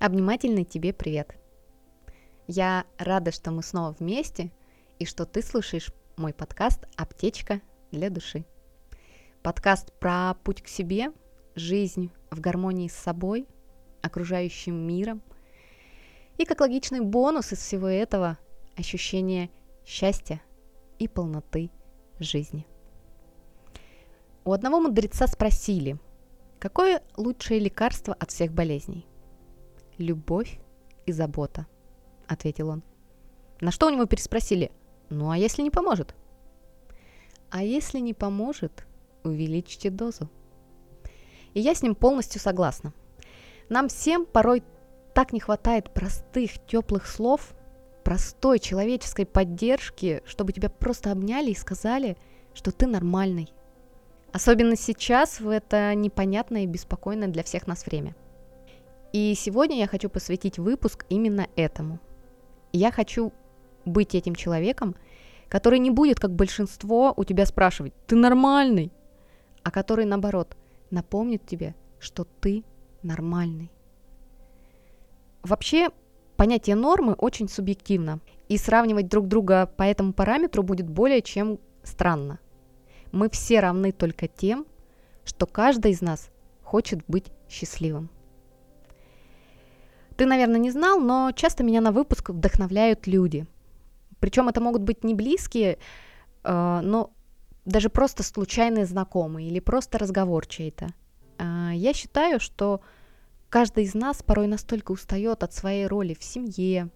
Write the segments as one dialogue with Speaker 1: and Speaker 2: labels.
Speaker 1: Обнимательный тебе привет. Я рада, что мы снова вместе и что ты слушаешь мой подкаст «Аптечка для души». Подкаст про путь к себе, жизнь в гармонии с собой, окружающим миром. И как логичный бонус из всего этого – ощущение счастья и полноты жизни. У одного мудреца спросили, какое лучшее лекарство от всех болезней – любовь и забота», — ответил он. На что у него переспросили, «Ну а если не поможет?» «А если не поможет, увеличьте дозу». И я с ним полностью согласна. Нам всем порой так не хватает простых, теплых слов, простой человеческой поддержки, чтобы тебя просто обняли и сказали, что ты нормальный. Особенно сейчас, в это непонятное и беспокойное для всех нас время – и сегодня я хочу посвятить выпуск именно этому. Я хочу быть этим человеком, который не будет, как большинство, у тебя спрашивать, ты нормальный, а который, наоборот, напомнит тебе, что ты нормальный. Вообще, понятие нормы очень субъективно, и сравнивать друг друга по этому параметру будет более чем странно. Мы все равны только тем, что каждый из нас хочет быть счастливым. Ты, наверное, не знал, но часто меня на выпуск вдохновляют люди. Причем это могут быть не близкие, э, но даже просто случайные знакомые или просто разговор чей-то. Э, я считаю, что каждый из нас порой настолько устает от своей роли в семье,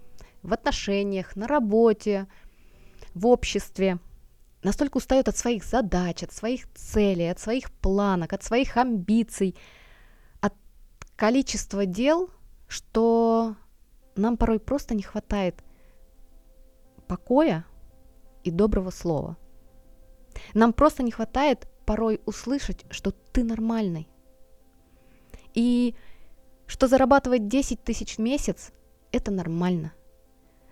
Speaker 1: в отношениях, на работе, в обществе, настолько устает от своих задач, от своих целей, от своих планок, от своих амбиций, от количества дел – что нам порой просто не хватает покоя и доброго слова. Нам просто не хватает порой услышать, что ты нормальный. И что зарабатывать 10 тысяч в месяц – это нормально.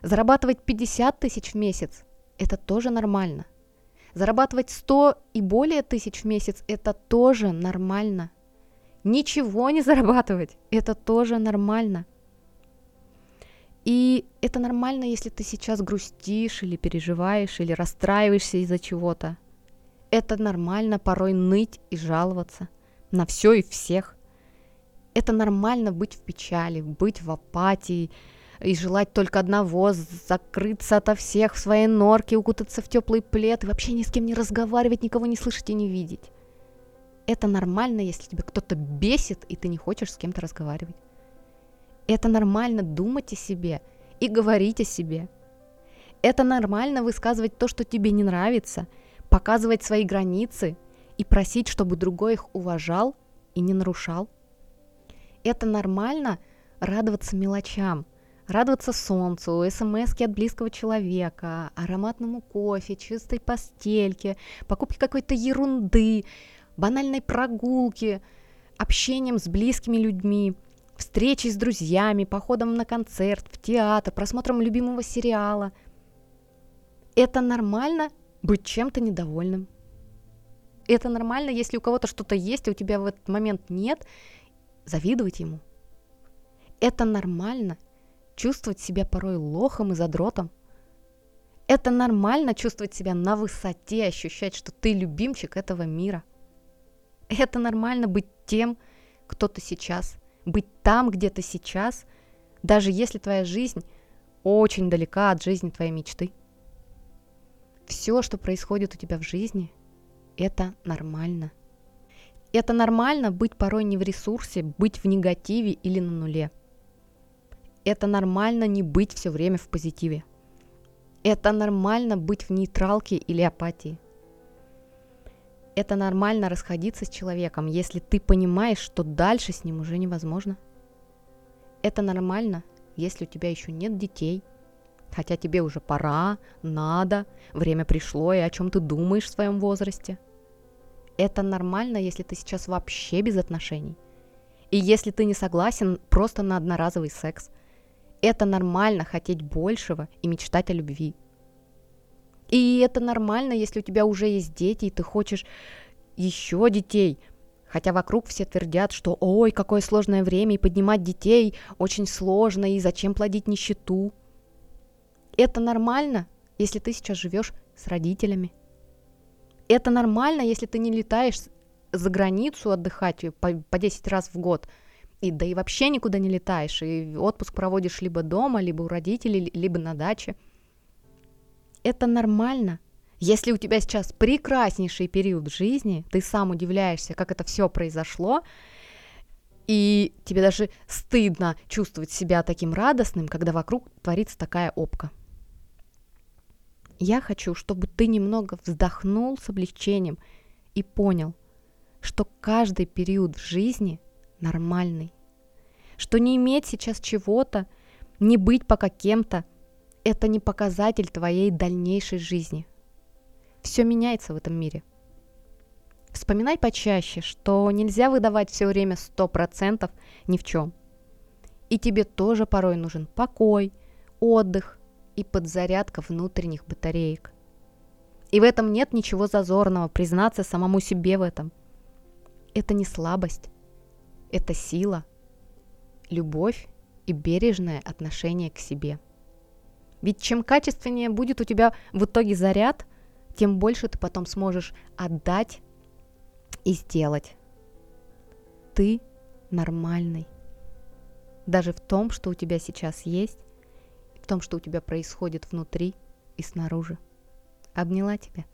Speaker 1: Зарабатывать 50 тысяч в месяц – это тоже нормально. Зарабатывать 100 и более тысяч в месяц – это тоже нормально – ничего не зарабатывать. Это тоже нормально. И это нормально, если ты сейчас грустишь или переживаешь, или расстраиваешься из-за чего-то. Это нормально порой ныть и жаловаться на все и всех. Это нормально быть в печали, быть в апатии и желать только одного – закрыться ото всех в своей норке, укутаться в теплый плед и вообще ни с кем не разговаривать, никого не слышать и не видеть. Это нормально, если тебя кто-то бесит, и ты не хочешь с кем-то разговаривать. Это нормально думать о себе и говорить о себе. Это нормально высказывать то, что тебе не нравится, показывать свои границы и просить, чтобы другой их уважал и не нарушал. Это нормально радоваться мелочам, радоваться солнцу, смс от близкого человека, ароматному кофе, чистой постельке, покупке какой-то ерунды, банальной прогулки, общением с близкими людьми, встречей с друзьями, походом на концерт, в театр, просмотром любимого сериала. Это нормально быть чем-то недовольным. Это нормально, если у кого-то что-то есть, а у тебя в этот момент нет, завидовать ему. Это нормально чувствовать себя порой лохом и задротом. Это нормально чувствовать себя на высоте, ощущать, что ты любимчик этого мира. Это нормально быть тем, кто ты сейчас, быть там, где ты сейчас, даже если твоя жизнь очень далека от жизни твоей мечты. Все, что происходит у тебя в жизни, это нормально. Это нормально быть порой не в ресурсе, быть в негативе или на нуле. Это нормально не быть все время в позитиве. Это нормально быть в нейтралке или апатии – это нормально расходиться с человеком, если ты понимаешь, что дальше с ним уже невозможно. Это нормально, если у тебя еще нет детей, хотя тебе уже пора, надо, время пришло, и о чем ты думаешь в своем возрасте. Это нормально, если ты сейчас вообще без отношений. И если ты не согласен просто на одноразовый секс. Это нормально хотеть большего и мечтать о любви. И это нормально, если у тебя уже есть дети, и ты хочешь еще детей. Хотя вокруг все твердят, что ой, какое сложное время, и поднимать детей очень сложно, и зачем плодить нищету. Это нормально, если ты сейчас живешь с родителями. Это нормально, если ты не летаешь за границу отдыхать по, по 10 раз в год, и да и вообще никуда не летаешь, и отпуск проводишь либо дома, либо у родителей, либо на даче. Это нормально, если у тебя сейчас прекраснейший период жизни, ты сам удивляешься, как это все произошло, и тебе даже стыдно чувствовать себя таким радостным, когда вокруг творится такая опка. Я хочу, чтобы ты немного вздохнул с облегчением и понял, что каждый период в жизни нормальный, что не иметь сейчас чего-то, не быть пока кем-то, это не показатель твоей дальнейшей жизни. Все меняется в этом мире. Вспоминай почаще, что нельзя выдавать все время 100% ни в чем. И тебе тоже порой нужен покой, отдых и подзарядка внутренних батареек. И в этом нет ничего зазорного, признаться самому себе в этом. Это не слабость, это сила, любовь и бережное отношение к себе. Ведь чем качественнее будет у тебя в итоге заряд, тем больше ты потом сможешь отдать и сделать. Ты нормальный. Даже в том, что у тебя сейчас есть, в том, что у тебя происходит внутри и снаружи. Обняла тебя.